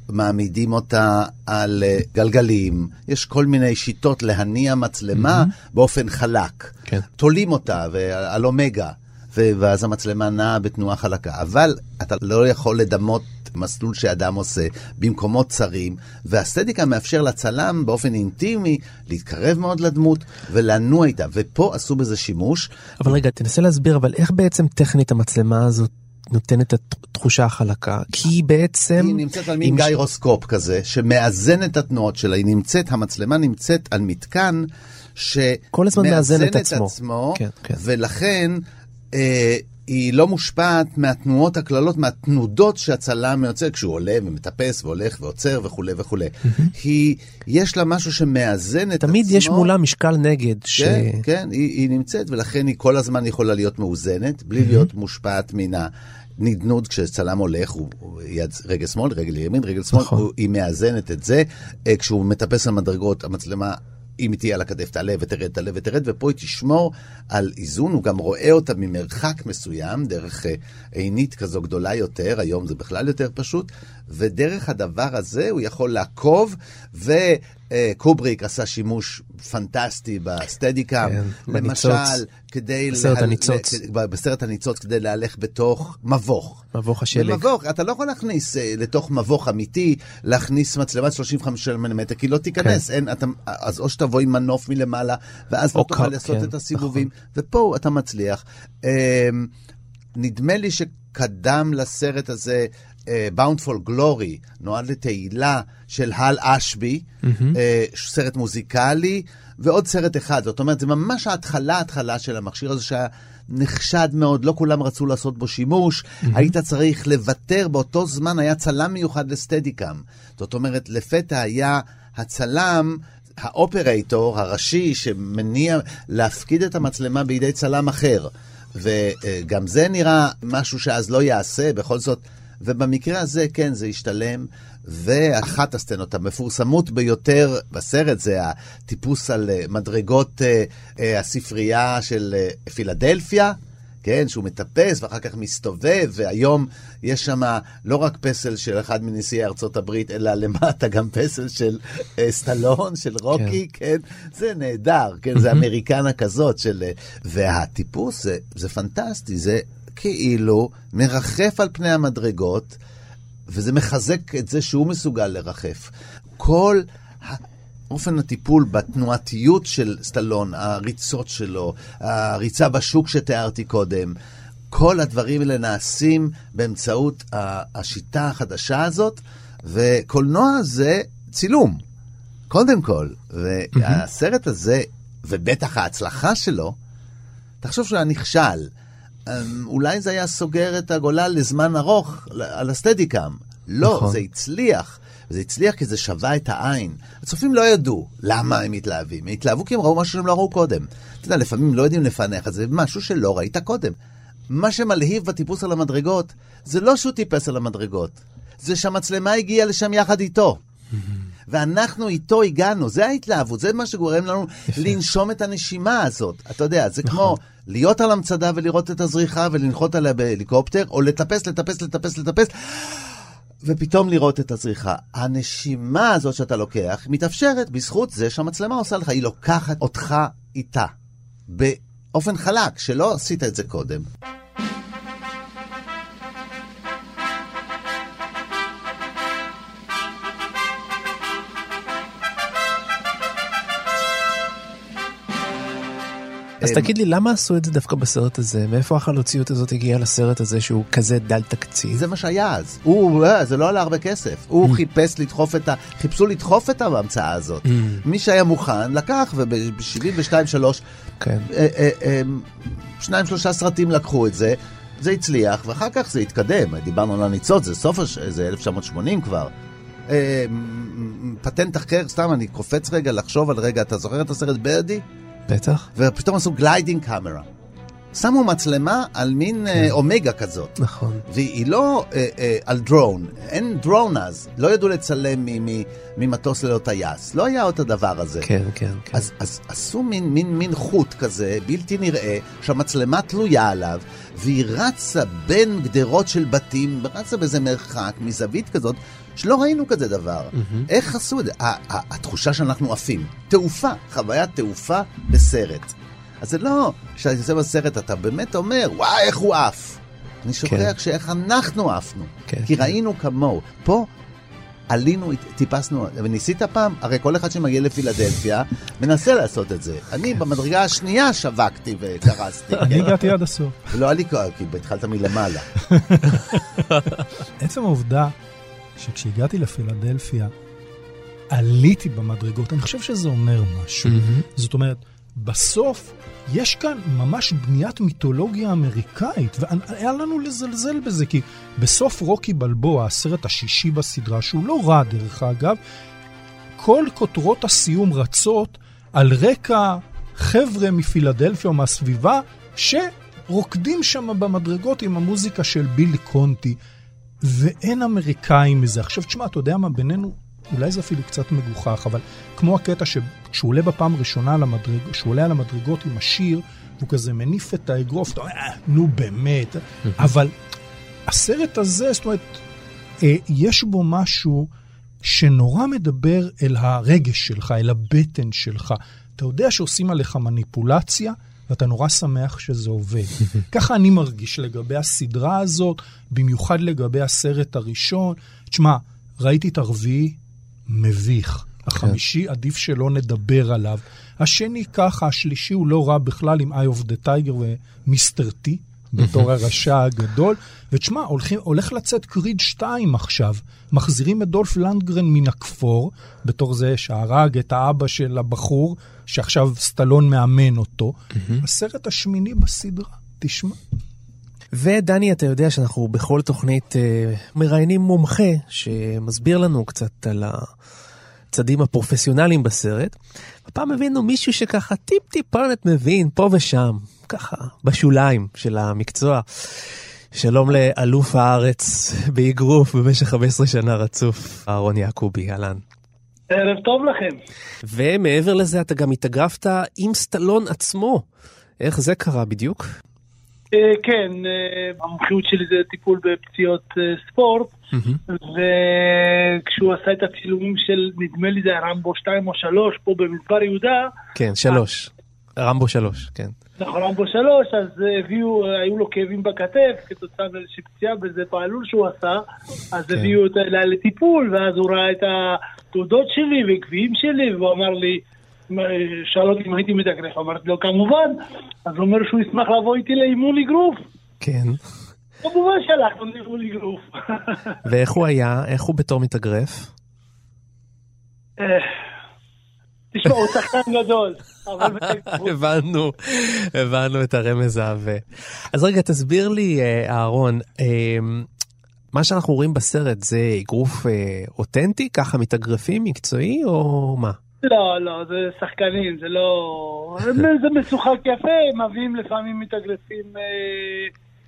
מעמידים אותה על אה, גלגלים, יש כל מיני שיטות להניע מצלמה באופן חלק. כן. תולים אותה ועל אומגה, ואז המצלמה נעה בתנועה חלקה. אבל אתה לא יכול לדמות מסלול שאדם עושה במקומות צרים, והסטטיקה מאפשר לצלם באופן אינטימי להתקרב מאוד לדמות ולנוע איתה, ופה עשו בזה שימוש. אבל רגע, תנסה להסביר, אבל איך בעצם טכנית המצלמה הזאת נותנת את התחושה החלקה? כי היא בעצם... היא נמצאת על מין עם ש- גיירוסקופ כזה, שמאזן את התנועות שלה. היא נמצאת, המצלמה נמצאת על מתקן ש... כל הזמן מאזן את את עצמו. עצמו, כן, כן. ולכן אה, היא לא מושפעת מהתנועות הקללות, מהתנודות שהצלם יוצר כשהוא עולה ומטפס והולך ועוצר וכולי וכולי. היא, יש לה משהו שמאזן את עצמו. תמיד יש מולה משקל נגד. ש... כן, כן, היא, היא נמצאת, ולכן היא כל הזמן יכולה להיות מאוזנת, בלי להיות מושפעת מן הנדנוד כשצלם הולך, הוא, הוא יד, רגל שמאל, רגל ימין, רגל שמאל, נכון. הוא, היא מאזנת את זה. אה, כשהוא מטפס על מדרגות, המצלמה... אם היא תהיה על הכתף, תעלה ותרד, תעלה ותרד, ופה היא תשמור על איזון, הוא גם רואה אותה ממרחק מסוים, דרך אה, עינית כזו גדולה יותר, היום זה בכלל יותר פשוט, ודרך הדבר הזה הוא יכול לעקוב, וקובריק עשה שימוש פנטסטי בסטדיקה, כן, למשל, בניצוץ. כדי... בסרט להל- הניצוץ. בסרט הניצוץ, כדי להלך בתוך מבוך. מבוך השלג. במבוך, אתה לא יכול להכניס אה, לתוך מבוך אמיתי, להכניס מצלמת 35 מילימטר, כי לא תיכנס. אין, אתה, אז או שתבוא עם מנוף מלמעלה, ואז לא תוכל קו, לעשות כן, את הסיבובים, ופה אתה מצליח. אה, נדמה לי שקדם לסרט הזה, אה, Bountiful Glory, נועד לתהילה של הל אשבי, אה, סרט מוזיקלי, ועוד סרט אחד. זאת אומרת, זה ממש ההתחלה, ההתחלה של המכשיר הזה שהיה נחשד מאוד, לא כולם רצו לעשות בו שימוש, היית צריך לוותר, באותו זמן היה צלם מיוחד לסטדיקאם. זאת אומרת, לפתע היה הצלם... האופרייטור הראשי שמניע להפקיד את המצלמה בידי צלם אחר. וגם זה נראה משהו שאז לא יעשה, בכל זאת. ובמקרה הזה, כן, זה השתלם. ואחת הסצנות המפורסמות ביותר בסרט זה הטיפוס על אה, מדרגות אה, אה, הספרייה של פילדלפיה. כן, שהוא מטפס ואחר כך מסתובב, והיום יש שם לא רק פסל של אחד מנשיאי ארצות הברית, אלא למטה גם פסל של אה, סטלון, של רוקי, כן. כן, זה נהדר, כן, זה אמריקנה כזאת של... והטיפוס זה, זה פנטסטי, זה כאילו מרחף על פני המדרגות, וזה מחזק את זה שהוא מסוגל לרחף. כל... אופן הטיפול בתנועתיות של סטלון, הריצות שלו, הריצה בשוק שתיארתי קודם, כל הדברים האלה נעשים באמצעות השיטה החדשה הזאת, וקולנוע זה צילום, קודם כל. והסרט הזה, ובטח ההצלחה שלו, תחשוב שהוא היה נכשל. אמ, אולי זה היה סוגר את הגולל לזמן ארוך על הסטדיקאם. לא, נכון. זה הצליח. זה הצליח כי זה שווה את העין. הצופים לא ידעו למה הם התלהבים. הם התלהבו כי הם ראו משהו שהם לא ראו קודם. אתה יודע, לפעמים לא יודעים לפענח את זה, משהו שלא ראית קודם. מה שמלהיב בטיפוס על המדרגות, זה לא שהוא טיפס על המדרגות, זה שהמצלמה הגיעה לשם יחד איתו. ואנחנו איתו הגענו, זה ההתלהבות, זה מה שגורם לנו לנשום את הנשימה הזאת. אתה יודע, זה כמו להיות על המצדה ולראות את הזריחה ולנחות עליה בהליקופטר, או לטפס, לטפס, לטפס, לטפס, ופתאום לראות את הזריחה. הנשימה הזאת שאתה לוקח מתאפשרת בזכות זה שהמצלמה עושה לך, היא לוקחת אותך איתה. באופן חלק, שלא עשית את זה קודם. אז אה, תגיד לי, למה עשו את זה דווקא בסרט הזה? מאיפה החלוציות הזאת הגיעה לסרט הזה שהוא כזה דל תקציב? זה מה שהיה אז. הוא, אה, זה לא עלה הרבה כסף. הוא Mm. חיפש לדחוף את ה... חיפשו לדחוף את ההמצאה הזאת. Mm. מי שהיה מוכן לקח, וב-72-3, כן. אה, שניים שלושה סרטים לקחו את זה, זה הצליח, ואחר כך זה התקדם. דיברנו על הניצוץ, זה סוף, הש- זה 1980 כבר. אה, פטנט אחר, סתם אני קופץ רגע לחשוב על רגע, אתה זוכר את הסרט ברדי? בטח. ופתאום עשו gliding camera. שמו מצלמה על מין אה, אומגה כזאת. נכון. והיא לא אה, אה, על דרון, אין דרון אז, לא ידעו לצלם מ- מ- ממטוס ללא טייס, לא היה עוד הדבר הזה. כן, כן, כן. אז, אז עשו מין, מין, מין חוט כזה, בלתי נראה, שהמצלמה תלויה עליו, והיא רצה בין גדרות של בתים, רצה באיזה מרחק, מזווית כזאת, שלא ראינו כזה דבר. מהמם. איך עשו את זה? התחושה שאנחנו עפים. תעופה, חוויית תעופה בסרט. אז זה לא, כשאתה יוצא בסרט אתה באמת אומר, וואי, איך הוא עף. אני שוכח כן. שאיך אנחנו עפנו. כן, כי כן. ראינו כמוהו. פה עלינו, טיפסנו, וניסית פעם? הרי כל אחד שמגיע לפילדלפיה מנסה לעשות את זה. אני במדרגה השנייה שווקתי וקרסתי. [LAUGHS] אני הגעתי עד הסוף. [LAUGHS] לא היה לי כוח, כי התחלת מלמעלה. [LAUGHS] עצם העובדה שכשהגעתי לפילדלפיה, עליתי במדרגות, אני חושב שזה אומר משהו. זאת אומרת, בסוף יש כאן ממש בניית מיתולוגיה אמריקאית, והיה לנו לזלזל בזה, כי בסוף רוקי בלבוע, הסרט השישי בסדרה, שהוא לא רע דרך אגב, כל כותרות הסיום רצות על רקע חבר'ה מפילדלפיה או מהסביבה, שרוקדים שם במדרגות עם המוזיקה של בילי קונטי, ואין אמריקאים מזה. עכשיו, תשמע, אתה יודע מה, בינינו, אולי זה אפילו קצת מגוחך, אבל כמו הקטע שכשהוא עולה בפעם הראשונה על המדרג, כשהוא עולה על המדרגות עם השיר, והוא כזה מניף את האגרוף, אתה אומר, "אה, נו באמת, אבל הסרט הזה, זאת אומרת, אה, יש בו משהו שנורא מדבר אל הרגש שלך, אל הבטן שלך. אתה יודע שעושים עליך מניפולציה, ואתה נורא שמח שזה עובד. [LAUGHS] ככה אני מרגיש לגבי הסדרה הזאת, במיוחד לגבי הסרט הראשון. תשמע, ראיתי את הרביעי, מביך. החמישי, עדיף שלא נדבר עליו. השני ככה, השלישי הוא לא רע בכלל עם Eye of the Tiger ומיסטר טי, בתור הרשע הגדול. ותשמע, הולכים, הולך לצאת קריד 2 עכשיו. מחזירים את דולף לנדגרן מן הכפור, בתור זה שהרג את האבא של הבחור, שעכשיו סטלון מאמן אותו. הסרט השמיני בסדרה, תשמע. ודני, אתה יודע שאנחנו בכל תוכנית אה, מראיינים מומחה שמסביר לנו קצת על הצדים הפרופסיונליים בסרט. הפעם הבאנו מישהו שככה טיפ-טיפונת מבין פה ושם, ככה, בשוליים של המקצוע. שלום לאלוף הארץ באגרוף במשך 15 שנה רצוף, אהרון יעקובי, אהלן. ערב טוב לכם. ומעבר לזה אתה גם התאגרפת עם סטלון עצמו. איך זה קרה בדיוק? אה, כן, אה, המומחיות שלי זה טיפול בפציעות אה, ספורט, וכשהוא עשה את הצילומים של, נדמה לי זה היה רמבו 2 או 3 פה במדבר יהודה, כן, שלוש. רמבו שלוש, כן. נכון, רמבו 3, אז הביאו, היו לו כאבים בכתף כתוצאה מאיזושהי פציעה באיזה פעלול שהוא עשה, אז כן. הביאו אותו אליי לטיפול, ואז הוא ראה את התעודות שלי וגביעים שלי, והוא אמר לי, שאל אותי אם הייתי מתאגרף, אמרתי לו כמובן, אז הוא אומר שהוא ישמח לבוא איתי לאימון אגרוף. כן. כמובן שהלכנו לאימון אגרוף. ואיך הוא היה? איך הוא בתור מתאגרף? אה, תשמע, הוא שחקן גדול, [LAUGHS] הבנו, הבנו את הרמז העבה. אז רגע, תסביר לי, אה, אהרון, אה, מה שאנחנו רואים בסרט זה אגרוף אותנטי, ככה מתאגרפים, מקצועי, או מה? לא, לא, זה שחקנים, זה לא... זה משוחק יפה, מביאים לפעמים מתאגרפים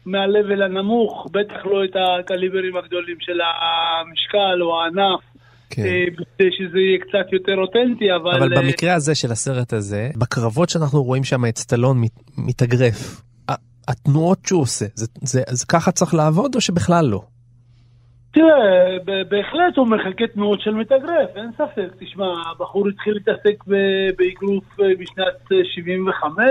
מהלבל הנמוך, בטח לא את הקליברים הגדולים של המשקל או הענף. כן. אה, כדי שזה יהיה קצת יותר אותנטי, אבל... אבל אה, במקרה הזה של הסרט הזה, בקרבות שאנחנו רואים שם את סטלון מת- מתאגרף, התנועות שהוא עושה, זה, זה, זה ככה צריך לעבוד או שבכלל לא? תראה, בהחלט הוא מחכה תנועות של מתאגרף, אין ספק. תשמע, הבחור התחיל להתעסק באגרוף בשנת אה, 75,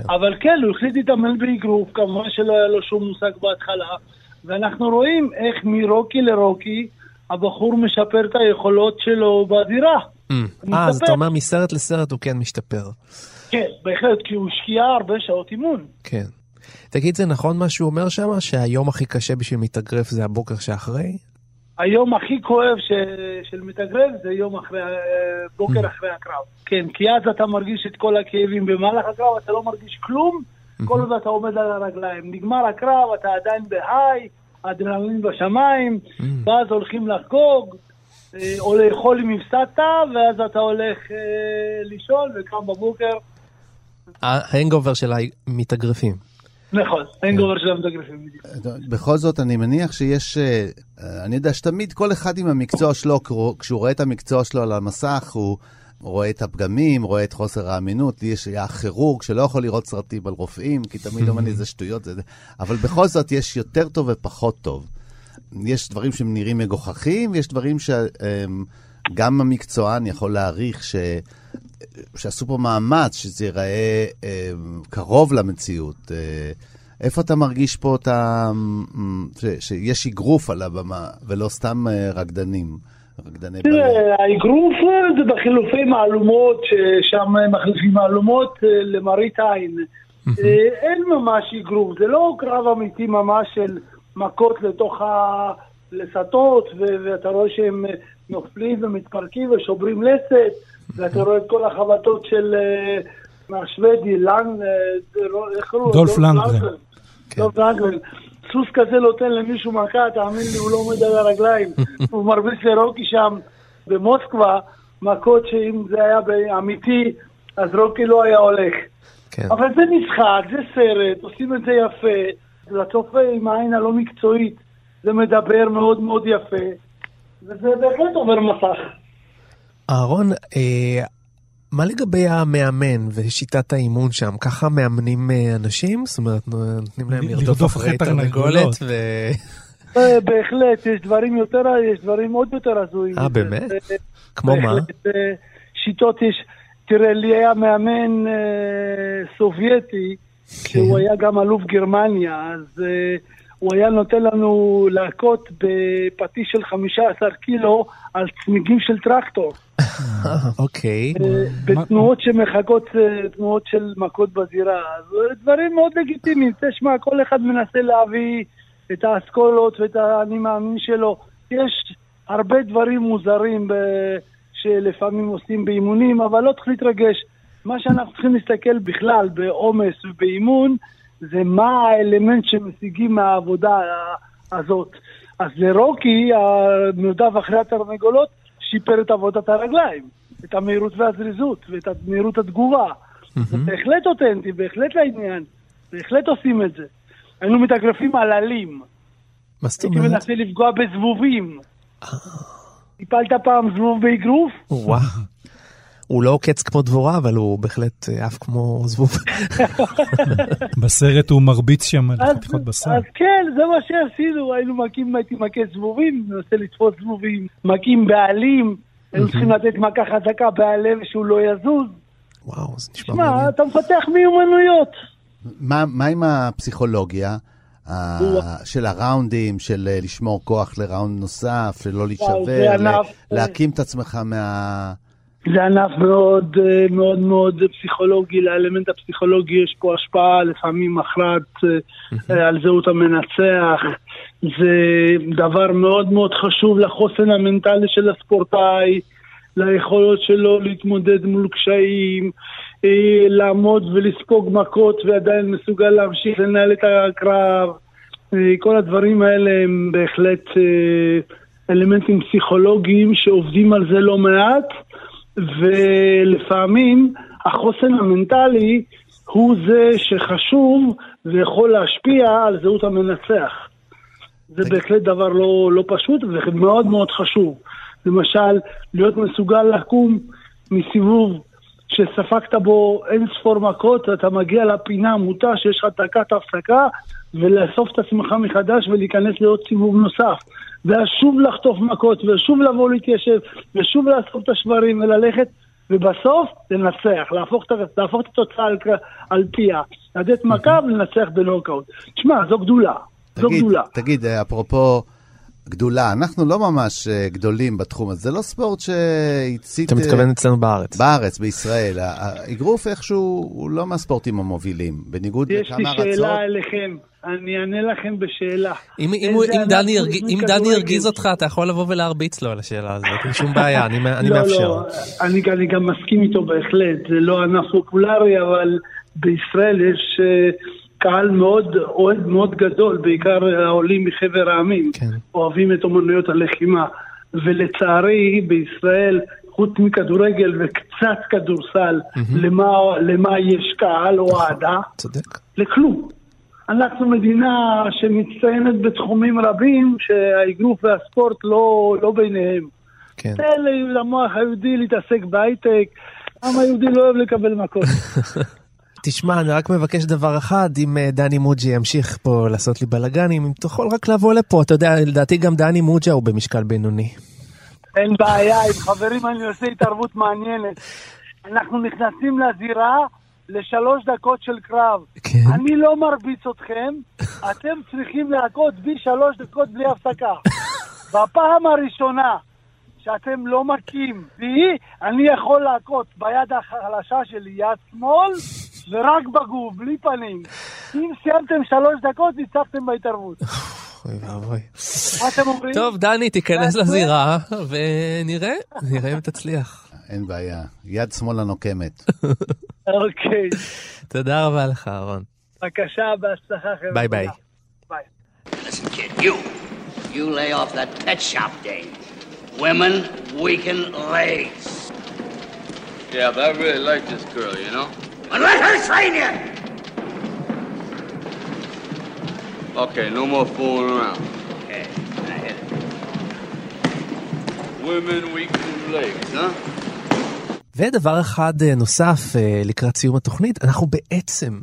אה, אבל כן, הוא החליט להתאמן באגרוף, כמובן שלא היה לו שום מושג בהתחלה, ואנחנו רואים איך מרוקי לרוקי הבחור משפר את היכולות שלו בזירה. אה, אז אתה אומר מסרט לסרט הוא כן משתפר. כן, בהחלט, כי הוא השקיע הרבה שעות אימון. כן. תגיד, זה נכון מה שהוא אומר שם, שהיום הכי קשה בשביל מתאגרף זה הבוקר שאחרי? היום הכי כואב ש... של מתאגרף זה יום אחרי, בוקר אחרי הקרב. כן, כי אז אתה מרגיש את כל הכאבים במהלך הקרב, אתה לא מרגיש כלום, כל עוד אתה עומד על הרגליים. נגמר הקרב, אתה עדיין בהיי, אדרנלין בשמיים, ואז הולכים לחגוג, או לאכול אם הפסדת, ואז אתה הולך אה, לישון וקם בבוקר. ההנגובר של המתאגרפים. נכון, אין גובר של המתאגרפים. בכל זאת, אני מניח שיש, אה, אני יודע שתמיד כל אחד עם המקצוע שלו, כשהוא רואה את המקצוע שלו על המסך, הוא רואה את הפגמים, רואה את חוסר האמינות. לי יש היה כירורג שלא יכול לראות סרטים על רופאים, כי תמיד אומר לי, זה שטויות, זה... אבל בכל זאת יש יותר טוב ופחות טוב. יש דברים שהם נראים מגוחכים, ויש דברים שגם המקצוען יכול להעריך ש... שעשו פה מאמץ שזה ייראה אה, קרוב למציאות. אה, איפה אתה מרגיש פה את ה... ש, שיש אגרוף על הבמה, ולא סתם אה, רקדנים? רקדני בלט. האגרוף זה בחילופי מהלומות, ששם מחליפים מהלומות אה, למראית עין. אה, אין ממש אגרוף, זה לא קרב אמיתי ממש של מכות לתוך הלסתות, ואתה רואה שהם נופלים ומתפרקים ושוברים לסת. ואתה רואה את כל החבטות של השוודי, לנג, איך קראו? דולף לנגרן. דולף לנגרן. סוס כזה נותן למישהו מכה, תאמין לי, הוא לא עומד על הרגליים. [LAUGHS] הוא מרביץ לרוקי שם במוסקבה, מכות שאם זה היה אמיתי, אז רוקי לא היה הולך. כן. אבל זה משחק, זה סרט, עושים את זה יפה. לצופה עם העין הלא מקצועית, זה מדבר מאוד מאוד יפה, וזה בהחלט עובר מסך. אהרון, אה, מה לגבי המאמן ושיטת האימון שם? ככה מאמנים אה, אנשים? זאת אומרת, נותנים להם לרדוף אחרי תרנגולת ו... אה, בהחלט, יש דברים יותר, יש דברים עוד יותר הזויים. אה, באמת? כמו מה? שיטות יש, תראה, לי היה מאמן סובייטי, שהוא היה גם אלוף גרמניה, אז הוא היה נותן לנו להכות בפטיש של 15 קילו על צמיגים של טרקטור. אוקיי. אה, בתנועות שמחכות אה, תנועות של מכות בזירה. אז דברים מאוד לגיטימיים. תשמע, כל אחד מנסה להביא את האסכולות ואת האני מאמין שלו. יש הרבה דברים מוזרים שלפעמים עושים באימונים, אבל לא צריך להתרגש. מה שאנחנו צריכים להסתכל בכלל בעומס ובאימון, זה מה האלמנט שמשיגים מהעבודה הזאת. אז לרוקי, המרדף אחרי התרנגולות, שיפר את עבודת הרגליים, את המהירות והזריזות ואת מהירות התגובה. זה בהחלט אותנטי, בהחלט לעניין, בהחלט עושים את זה. היינו מתאגרפים על עלים. מה זאת אומרת? הייתי מנסה לפגוע בזבובים. טיפלת פעם זבוב באגרוף? וואו. הוא לא עוקץ כמו דבורה, אבל הוא בהחלט עף כמו זבוב. [LAUGHS] בסרט הוא מרביץ שם על חתיכות בשר. אז כן, זה מה שעשינו, היינו מכים, הייתי מכה זבובים, מנסה לתפוס זבובים, מכים בעלים, היינו צריכים לתת מכה חזקה בעלם שהוא לא יזוז. וואו, זה נשמע מעניין. שמע, אתה מפתח מיומנויות. מה עם הפסיכולוגיה? של הראונדים, של לשמור כוח לראונד נוסף, של לא להישבר, להקים את עצמך מה... זה ענף מאוד מאוד מאוד פסיכולוגי, לאלמנט הפסיכולוגי יש פה השפעה לפעמים מכרעת על זהות המנצח. זה דבר מאוד מאוד חשוב לחוסן המנטלי של הספורטאי, ליכולות שלו להתמודד מול קשיים, לעמוד ולספוג מכות ועדיין מסוגל להמשיך לנהל את הקרב. כל הדברים האלה הם בהחלט אלמנטים פסיכולוגיים שעובדים על זה לא מעט. ולפעמים החוסן המנטלי הוא זה שחשוב ויכול להשפיע על זהות המנצח. זה בהחלט דבר לא, לא פשוט ומאוד מאוד חשוב. למשל, להיות מסוגל לקום מסיבוב שספגת בו אין ספור מכות, אתה מגיע לפינה מוטה שיש לך דקת הפסקה ולאסוף את עצמך מחדש ולהיכנס לעוד סיבוב נוסף. ואז שוב לחטוף מכות, ושוב לבוא להתיישב, ושוב לאסוף את השברים וללכת, ובסוף לנצח, להפוך, להפוך את התוצאה על, על פיה, לתת מכה ולנצח בנוקאוט. תשמע, זו גדולה. זו תגיד, גדולה. תגיד, אפרופו גדולה. אנחנו לא ממש אה, גדולים בתחום הזה, זה לא ספורט שהצית... אתה מתכוון אצלנו בארץ. בארץ, בישראל. האגרוף איכשהו הוא לא מהספורטים המובילים, בניגוד יש לי לכמה ארצות. שאלה אליכם, אני אענה לכם בשאלה. אם, דני, חוץ הרג... אם מכדורגל? דני הרגיז אותך, אתה יכול לבוא ולהרביץ לו על השאלה הזאת, אין שום בעיה, אני, אני לא, מאפשר. לא, אני, אני גם מסכים איתו בהחלט, זה לא ענף פופולרי, אבל בישראל יש אה, קהל מאוד, אוהד מאוד גדול, בעיקר העולים מחבר העמים, כן. אוהבים את אומנויות הלחימה, ולצערי בישראל, חוץ מכדורגל וקצת כדורסל, למה, למה יש קהל או אהדה? צודק. לכלום. אנחנו מדינה שמצטיינת בתחומים רבים שהאגרוף והספורט לא, לא ביניהם. כן. תן למוח היהודי להתעסק בהייטק, העם היהודי לא אוהב לקבל מכות. [LAUGHS] תשמע, אני רק מבקש דבר אחד, אם אה, דני מוג'י ימשיך פה לעשות לי בלאגנים, אם תוכל רק לבוא לפה, אתה יודע, לדעתי גם דני מוג'ה הוא במשקל בינוני. אין בעיה, עם חברים אני עושה התערבות מעניינת. אנחנו נכנסים לזירה לשלוש דקות של קרב. כן. אני לא מרביץ אתכם, אתם צריכים להכות בי שלוש דקות בלי הפסקה. בפעם הראשונה שאתם לא מכים בי, אני יכול להכות ביד החלשה שלי, יד שמאל, ורק בגוף, בלי פנים. אם סיימתם שלוש דקות, ניצחתם בהתערבות. אוי ואבוי. מה אתם אומרים? טוב, דני, תיכנס לזירה, ונראה, נראה אם תצליח. אין בעיה, יד שמאל הנוקמת. אוקיי, תודה רבה לך, אהרון. בבקשה, בהצלחה חבר'ה. ביי ביי. ביי. Listen, kid, you. You lay off that pet shop days. Women weaken legs. Yeah, but I really like this girl, you know? And let her train you! Okay, no more fooling around. Okay, now hit it. Women weaken legs, huh? ודבר אחד אה, נוסף אה, לקראת סיום התוכנית, אנחנו בעצם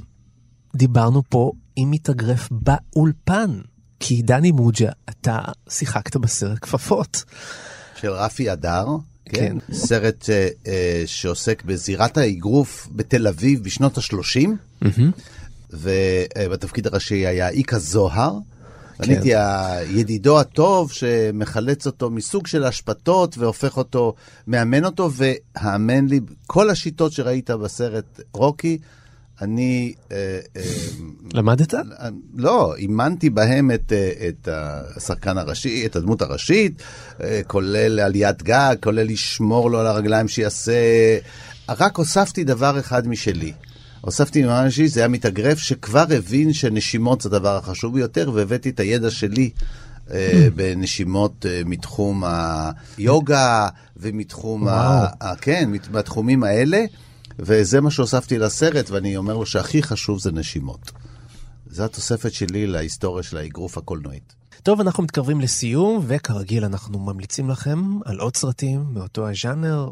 דיברנו פה עם מתאגרף באולפן. כי דני מוג'ה, אתה שיחקת בסרט כפפות. של רפי אדר, כן? כן. סרט אה, אה, שעוסק בזירת האגרוף בתל אביב בשנות ה-30, ובתפקיד הראשי היה איקה זוהר. כן. אני הייתי הידידו הטוב שמחלץ אותו מסוג של השפתות והופך אותו, מאמן אותו, והאמן לי, כל השיטות שראית בסרט רוקי, אני... אה, אה, למדת? לא, אימנתי בהם את, אה, את השחקן הראשי, את הדמות הראשית, אה, כולל עליית גג, כולל לשמור לו על הרגליים שיעשה... רק הוספתי דבר אחד משלי. הוספתי דבר אישי, זה היה מתאגרף שכבר הבין שנשימות זה הדבר החשוב ביותר, והבאתי את הידע שלי אה, בנשימות אה, מתחום היוגה ומתחום ה... כן, מהתחומים האלה, וזה מה שהוספתי לסרט, ואני אומר לו שהכי חשוב זה נשימות. זו התוספת שלי להיסטוריה של האגרוף הקולנועית. טוב, אנחנו מתקרבים לסיום, וכרגיל אנחנו ממליצים לכם על עוד סרטים מאותו הז'אנר.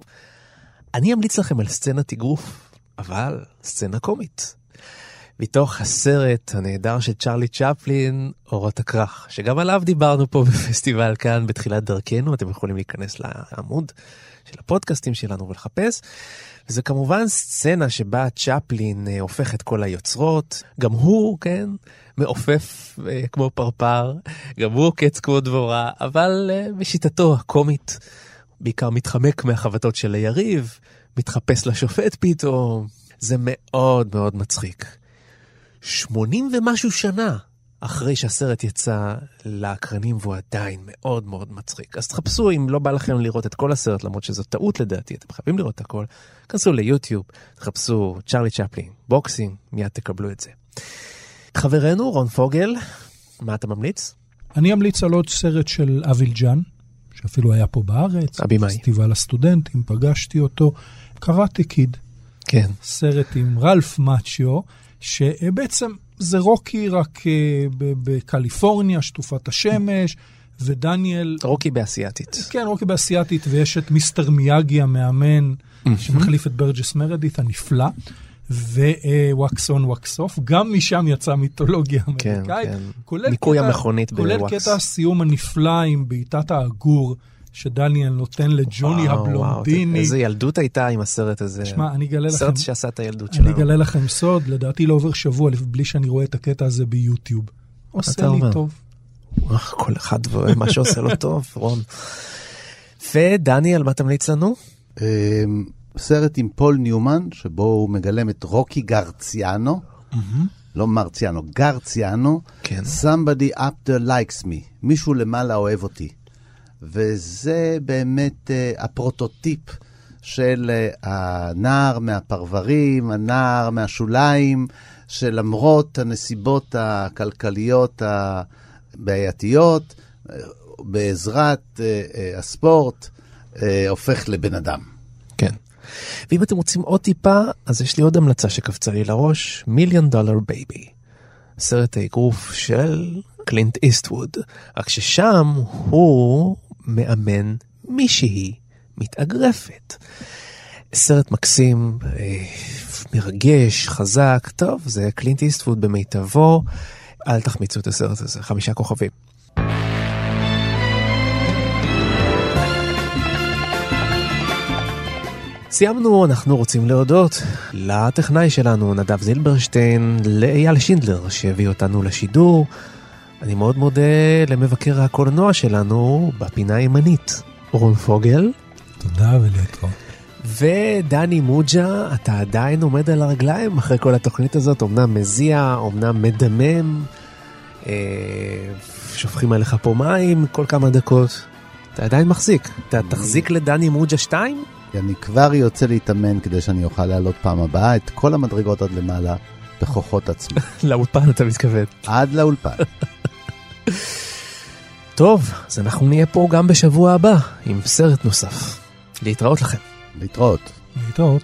אני אמליץ לכם על סצנת אגרוף, אבל סצנה קומית. מתוך הסרט הנהדר של צ'רלי צ'פלין, אורות הכרך, שגם עליו דיברנו פה בפסטיבל כאן בתחילת דרכנו, אתם יכולים להיכנס לעמוד של הפודקאסטים שלנו ולחפש. וזה כמובן סצנה שבה צ'פלין אה, הופך את כל היוצרות, גם הוא, כן, מעופף אה, כמו פרפר, גם הוא עוקץ כמו דבורה, אבל אה, בשיטתו הקומית, בעיקר מתחמק מהחבטות של היריב, מתחפש לשופט פתאום, זה מאוד מאוד מצחיק. 80 ומשהו שנה אחרי שהסרט יצא לאקרנים והוא עדיין מאוד מאוד מצחיק. אז תחפשו אם לא בא לכם לראות את כל הסרט, למרות שזו טעות לדעתי, אתם חייבים לראות את הכל. כנסו ליוטיוב, תחפשו צ'רלי צ'פלין, boxing, מיד תקבלו את זה. חברנו רון פוגל, מה אתה ממליץ? אני אמליץ על עוד סרט של אביל ג'אן, שאפילו היה פה בארץ. הבמאי. פסטיבל הסטודנטים, פגשתי אותו. קראתי קיד. כן. סרט עם רלף מאצ'יו, שבעצם זה רוקי רק אה, בקליפורניה, שטופת השמש, ודניאל... רוקי באסייתית. כן, רוקי באסייתית, ויש את מיסטר מיאגי המאמן, שמחליף את ברג'ס מרדית הנפלא. on wax off, גם משם יצאה מיתולוגיה כן, אמריקאית, כן. כולל ניקוי המכונית כולל בוואקס. קטע הסיום הנפלא עם בעיטת העגור שדניאל נותן לג'וני וואו, וואו, הבלונדיני. איזה ילדות הייתה עם הסרט הזה. שמע, אני אגלה לכם... סרט שעשה את הילדות אני שלנו. אגלה לכם סוד, לדעתי לא עובר שבוע בלי שאני רואה את הקטע הזה ביוטיוב. עושה אתה לי אומר? טוב. אה, כל אחד ומה שעושה לו טוב, [LAUGHS] רון. ודני, על מה תמליץ לנו? אמ, סרט עם פול ניומן, שבו הוא מגלם את רוקי גרציאנו, לא מרציאנו, גרציאנו, כן. Somebody up there likes me, מישהו למעלה אוהב אותי. וזה באמת uh, הפרוטוטיפ של uh, הנער מהפרברים, הנער מהשוליים, שלמרות הנסיבות הכלכליות הבעייתיות, uh, בעזרת uh, uh, הספורט, uh, הופך לבן אדם. כן. ואם אתם רוצים עוד טיפה, אז יש לי עוד המלצה שקפצה לי לראש, מיליון דולר בייבי. סרט האגרוף של קלינט איסטווד, רק ששם הוא מאמן מישהי מתאגרפת. סרט מקסים, אה, מרגש, חזק, טוב, זה קלינט איסטווד במיטבו, אל תחמיצו את הסרט הזה, חמישה כוכבים. סיימנו, אנחנו רוצים להודות לטכנאי שלנו, נדב זילברשטיין, לאייל שינדלר שהביא אותנו לשידור. אני מאוד מודה למבקר הקולנוע שלנו בפינה הימנית, רון פוגל. תודה ולהתראות. ודני מוג'ה, אתה עדיין עומד על הרגליים אחרי כל התוכנית הזאת, אמנם מזיע, אמנם מדמם, אה, שופכים עליך פה מים כל כמה דקות. אתה עדיין מחזיק. אתה תחזיק לדני מוג'ה 2? אני כבר יוצא להתאמן כדי שאני אוכל לעלות פעם הבאה את כל המדרגות עד למעלה בכוחות עצמי. [LAUGHS] לאולפן אתה מתכוון. עד לאולפן. טוב, אז אנחנו נהיה פה גם בשבוע הבא עם סרט נוסף. להתראות לכם. להתראות. להתראות.